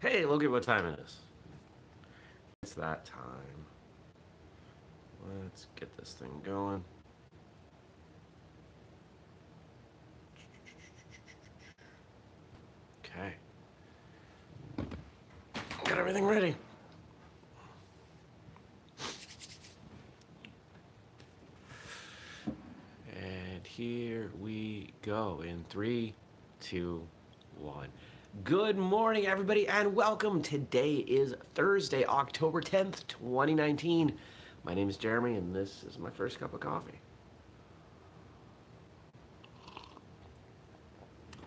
Hey, look at what time it is. It's that time. Let's get this thing going. Okay. Got everything ready. And here we go in three, two, one. Good morning, everybody, and welcome. Today is Thursday, October 10th, 2019. My name is Jeremy, and this is my first cup of coffee.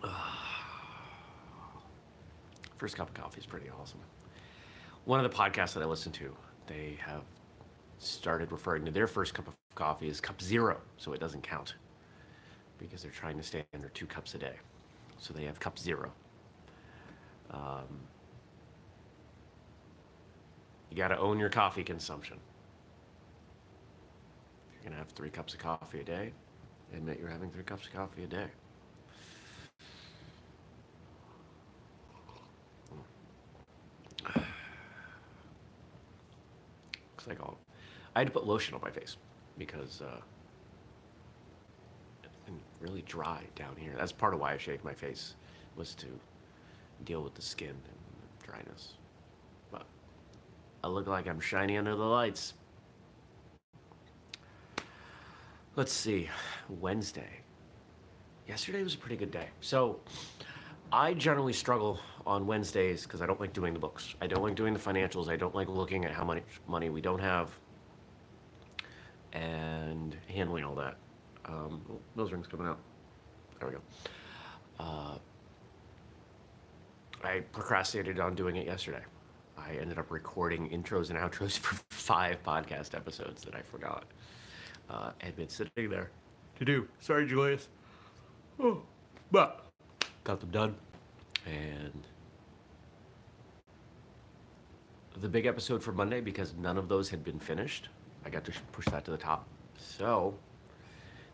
First cup of coffee is pretty awesome. One of the podcasts that I listen to, they have started referring to their first cup of coffee as cup zero, so it doesn't count because they're trying to stay under two cups a day. So they have cup zero. Um, you got to own your coffee consumption. You're going to have three cups of coffee a day, admit you're having three cups of coffee a day. Looks like all. I had to put lotion on my face because uh, it's really dry down here. That's part of why I shaved my face was to deal with the skin and dryness. But I look like I'm shiny under the lights. Let's see, Wednesday. Yesterday was a pretty good day. So I generally struggle on Wednesdays because I don't like doing the books. I don't like doing the financials. I don't like looking at how much money we don't have and handling all that. Um, oh, those rings coming out. There we go. Uh, I procrastinated on doing it yesterday. I ended up recording intros and outros for five podcast episodes that I forgot. Uh, had been sitting there to do. Sorry, Julius. Oh, but got them done. And the big episode for Monday, because none of those had been finished, I got to push that to the top. So,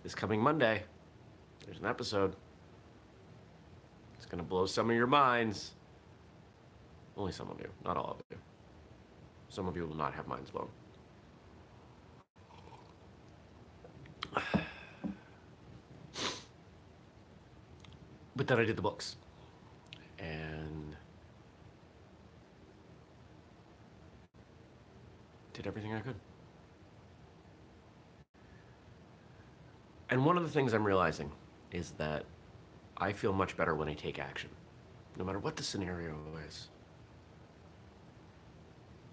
this coming Monday, there's an episode. It's going to blow some of your minds. Only some of you, not all of you. Some of you will not have minds blown. But then I did the books. And did everything I could. And one of the things I'm realizing is that I feel much better when I take action, no matter what the scenario is.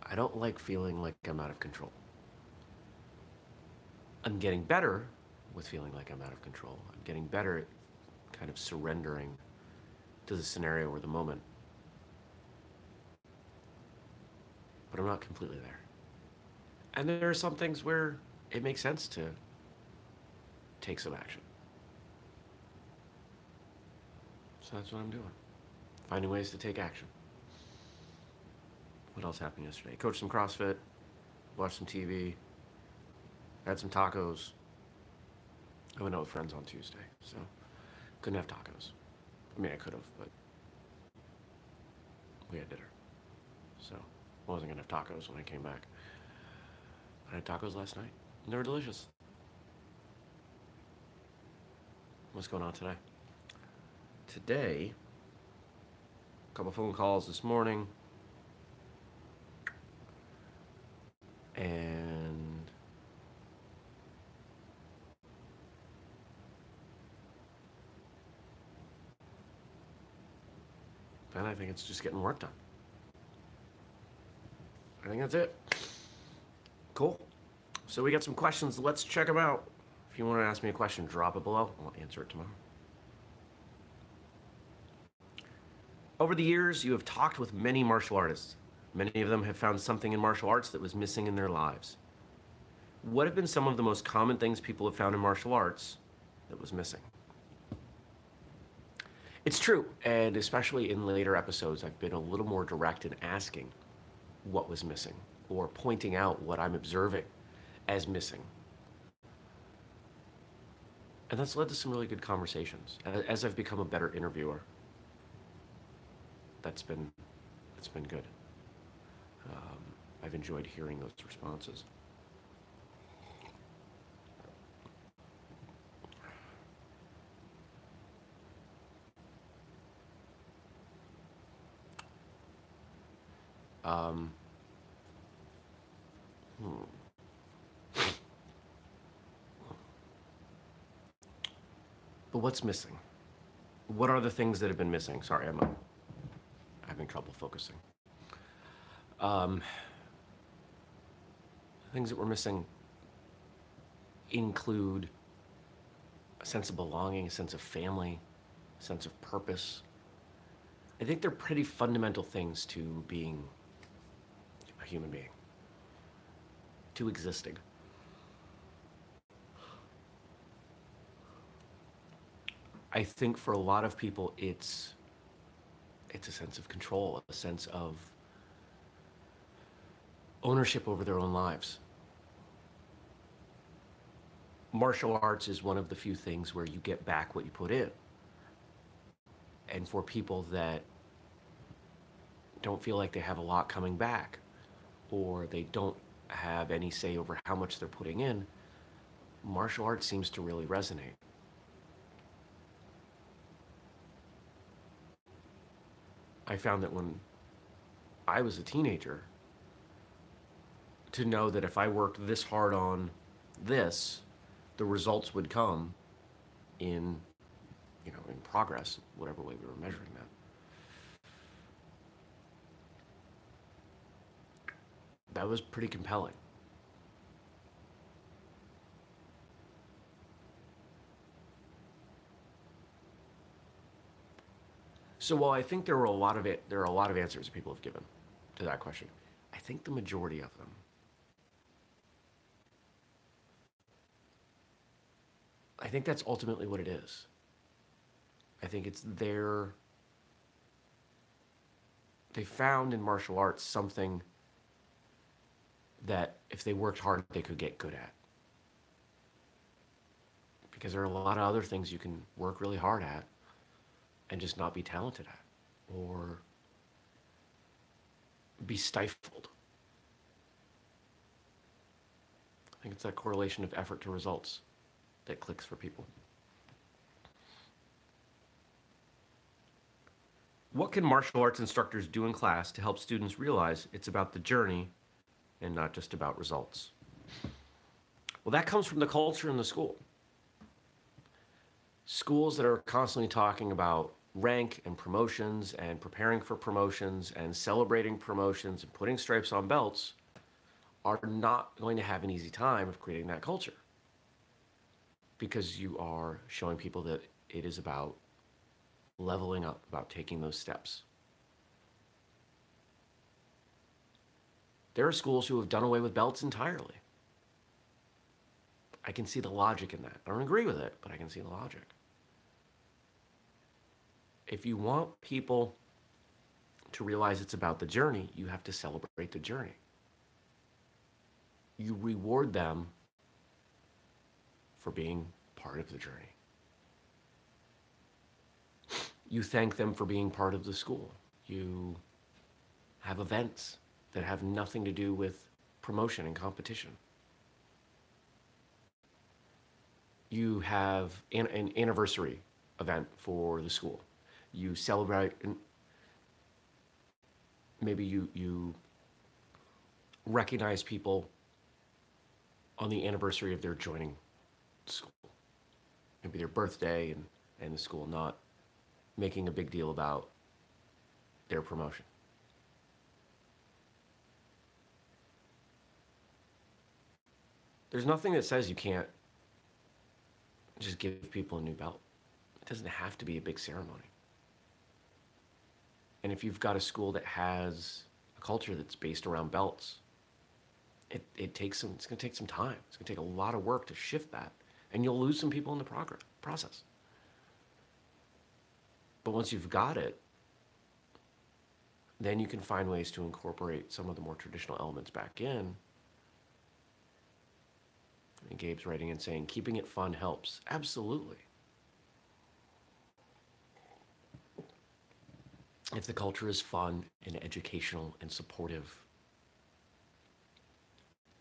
I don't like feeling like I'm out of control. I'm getting better with feeling like I'm out of control. I'm getting better at kind of surrendering to the scenario or the moment. But I'm not completely there. And there are some things where it makes sense to take some action. So that's what I'm doing. Finding ways to take action. What else happened yesterday? Coached some CrossFit, watched some TV, had some tacos. I went out with friends on Tuesday, so couldn't have tacos. I mean, I could have, but we had dinner. So I wasn't gonna have tacos when I came back. I had tacos last night, and they were delicious. What's going on today? Today, a couple phone calls this morning. Think it's just getting work done. I think that's it. Cool. So we got some questions. Let's check them out. If you want to ask me a question, drop it below. I'll answer it tomorrow. Over the years, you have talked with many martial artists. Many of them have found something in martial arts that was missing in their lives. What have been some of the most common things people have found in martial arts that was missing? It's true, and especially in later episodes, I've been a little more direct in asking what was missing or pointing out what I'm observing as missing. And that's led to some really good conversations. As I've become a better interviewer, that's been It's been good. Um, I've enjoyed hearing those responses. Um, hmm. But what's missing? What are the things that have been missing? Sorry, I'm having trouble focusing. Um, things that were missing include a sense of belonging, a sense of family, a sense of purpose. I think they're pretty fundamental things to being a human being, to existing. I think for a lot of people, it's it's a sense of control, a sense of ownership over their own lives. Martial arts is one of the few things where you get back what you put in. And for people that don't feel like they have a lot coming back, or they don't have any say over how much they're putting in, martial arts seems to really resonate. I found that when I was a teenager, to know that if I worked this hard on this, the results would come in, you know, in progress, whatever way we were measuring that. That was pretty compelling. So while I think there were a lot of it, there are a lot of answers people have given to that question. I think the majority of them I think that's ultimately what it is. I think it's their they found in martial arts something that if they worked hard they could get good at. Because there are a lot of other things you can work really hard at and just not be talented at or be stifled. I think it's that correlation of effort to results that clicks for people. What can martial arts instructors do in class to help students realize it's about the journey and not just about results? Well, that comes from the culture in the school schools that are constantly talking about rank and promotions and preparing for promotions and celebrating promotions and putting stripes on belts are not going to have an easy time of creating that culture because you are showing people that it is about leveling up, about taking those steps. There are schools who have done away with belts entirely. I can see the logic in that. I don't agree with it, but I can see the logic if you want people to realize it's about the journey, you have to celebrate the journey. You reward them for being part of the journey. You thank them for being part of the school. You have events that have nothing to do with promotion and competition. You have an, an anniversary event for the school. You celebrate maybe you you recognize people on the anniversary of their joining school. Maybe their birthday and and the school not making a big deal about their promotion there's nothing that says you can't just give people a new belt it doesn't have to be a big ceremony and if you've got a school that has a culture that's based around belts, it, it takes some, it's to take some time. It's to take a lot of work to shift that. And you'll lose some people in the progress, process. But once you've got it, then you can find ways to incorporate some of the more traditional elements back in. And Gabe's writing and saying, keeping it fun helps. Absolutely. if the culture is fun and educational and supportive,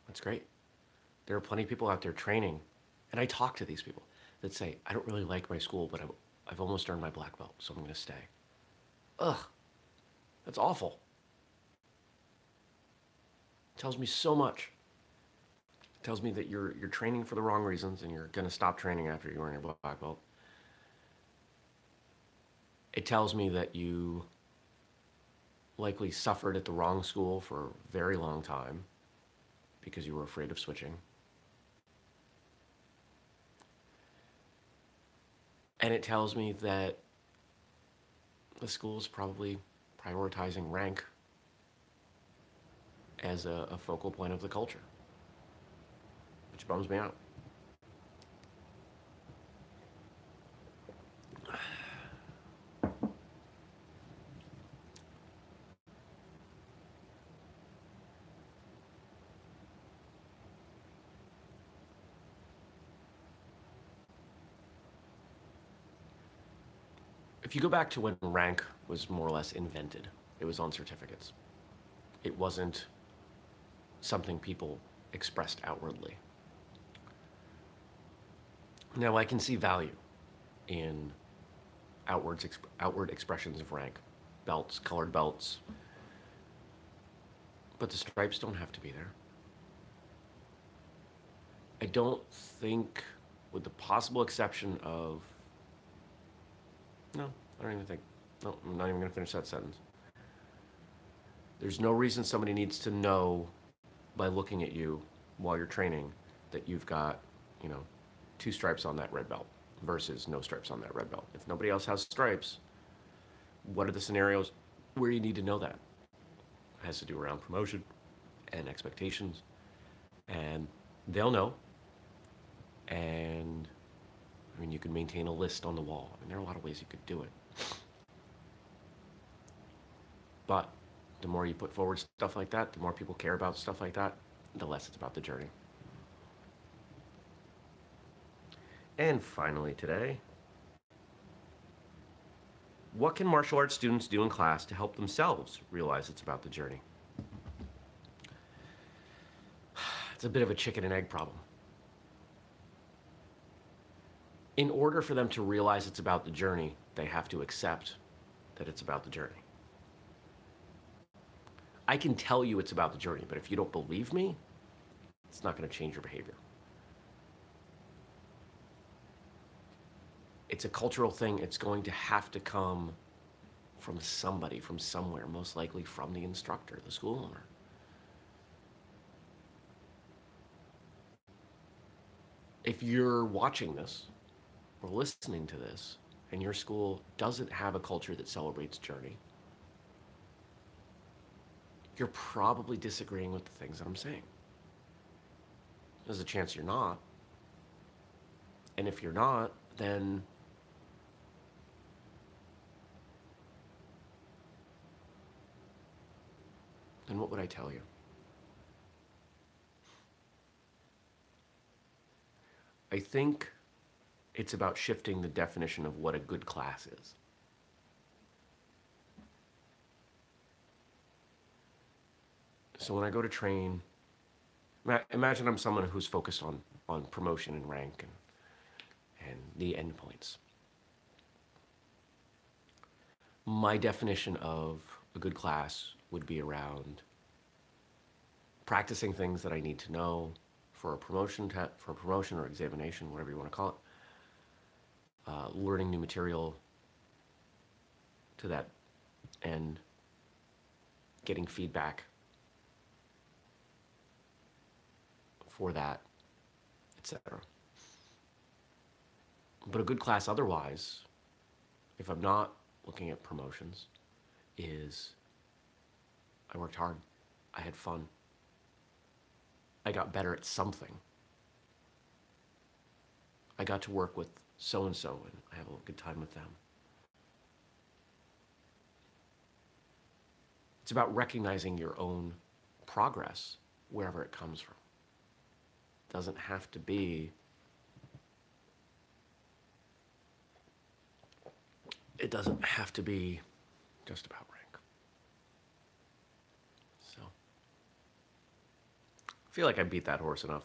that's great. There are plenty of people out there training, and I talk to these people that say, I don't really like my school, but I've, I've almost earned my black belt, so I'm going to stay. Ugh, that's awful. It tells me so much. Tells me that you're, you're training for the wrong reasons and you're going to stop training after you earn your black belt. It tells me that you likely suffered at the wrong school for a very long time because you were afraid of switching. And it tells me that the school is probably prioritizing rank as a, a, focal point of the culture, which bums me out. if you go back to when rank was more or less invented, it was on certificates. It wasn't something people expressed outwardly. Now I can see value in outwards exp outward expressions of rank, belts, colored belts, but the stripes don't have to be there. I don't think, with the possible exception of, no, I don't even think. No, I'm not even going to finish that sentence. There's no reason somebody needs to know by looking at you while you're training that you've got, you know, two stripes on that red belt versus no stripes on that red belt. If nobody else has stripes, what are the scenarios where you need to know that? It has to do around promotion and expectations. And they'll know. And I mean, you can maintain a list on the wall. I mean, there are a lot of ways you could do it. But the more you put forward stuff like that, the more people care about stuff like that, the less it's about the journey. And finally today, what can martial arts students do in class to help themselves realize it's about the journey? It's a bit of a chicken and egg problem. In order for them to realize it's about the journey, they have to accept that it's about the journey. I can tell you it's about the journey, but if you don't believe me, it's not going to change your behavior. It's a cultural thing. It's going to have to come from somebody, from somewhere, most likely from the instructor, the school owner. If you're watching this or listening to this and your school doesn't have a culture that celebrates journey, you're probably disagreeing with the things that I'm saying. There's a chance you're not. And if you're not, then then what would I tell you? I think it's about shifting the definition of what a good class is. So when I go to train, imagine I'm someone who's focused on, on promotion and rank and, and the endpoints. My definition of a good class would be around practicing things that I need to know for a promotion, for a promotion or examination, whatever you want to call it. Uh, learning new material to that and getting feedback for that, etc. But a good class otherwise, if I'm not looking at promotions, is I worked hard. I had fun. I got better at something. I got to work with so and so and I have a good time with them. It's about recognizing your own progress wherever it comes from It doesn't have to be it doesn't have to be just about rank. So I feel like I beat that horse enough.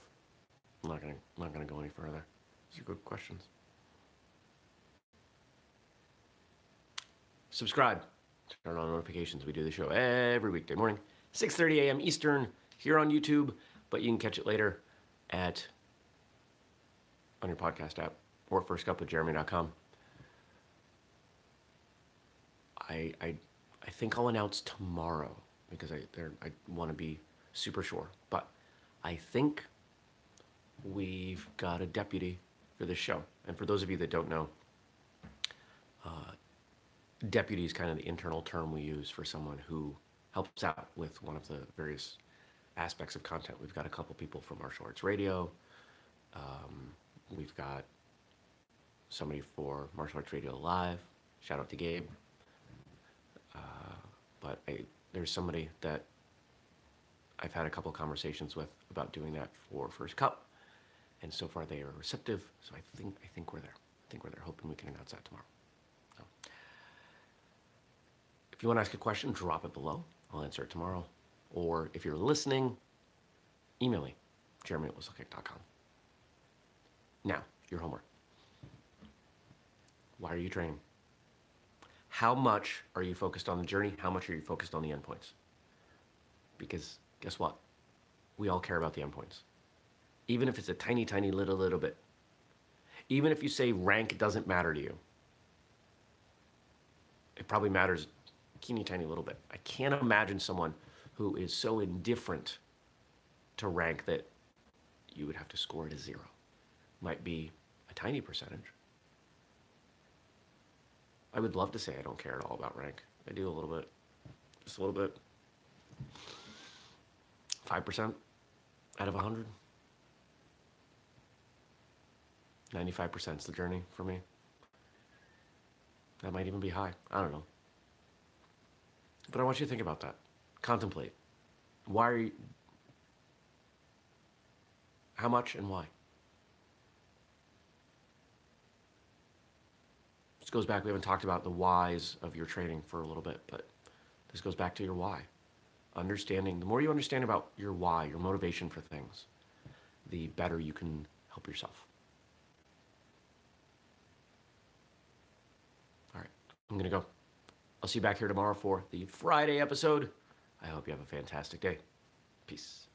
I'm not gonna not gonna go any further. These are good questions. Subscribe. Turn on notifications. We do the show every weekday morning, 6:30 a.m. Eastern, here on YouTube. But you can catch it later at on your podcast app or firstcupwithjeremy.com. I, I, I think I'll announce tomorrow because I, I want to be super sure. But I think we've got a deputy for this show. And for those of you that don't know, uh, deputy is kind of the internal term we use for someone who helps out with one of the various aspects of content. We've got a couple people from Martial Arts Radio. Um, we've got somebody for Martial Arts Radio Live. Shout out to Gabe. Uh, but I, there's somebody that I've had a couple conversations with about doing that for First Cup, and so far they are receptive. So I think I think we're there. I think we're there. Hoping we can announce that tomorrow. So, if you want to ask a question, drop it below. I'll answer it tomorrow. Or if you're listening, email me, jeremy at whistlekick.com. Now, your homework. Why are you training? How much are you focused on the journey? How much are you focused on the endpoints? Because guess what? We all care about the endpoints. Even if it's a tiny, tiny little, little bit. Even if you say rank doesn't matter to you, it probably matters a teeny, tiny little bit. I can't imagine someone who is so indifferent to rank that you would have to score it a zero. Might be a tiny percentage. I would love to say I don't care at all about rank. I do a little bit. Just a little bit. 5% out of 100. 95% is the journey for me. That might even be high. I don't know. But I want you to think about that. Contemplate. Why are you. How much and why? This goes back, we haven't talked about the whys of your training for a little bit, but this goes back to your why. Understanding, the more you understand about your why, your motivation for things, the better you can help yourself. All right, I'm going to go. I'll see you back here tomorrow for the Friday episode. I hope you have a fantastic day. Peace.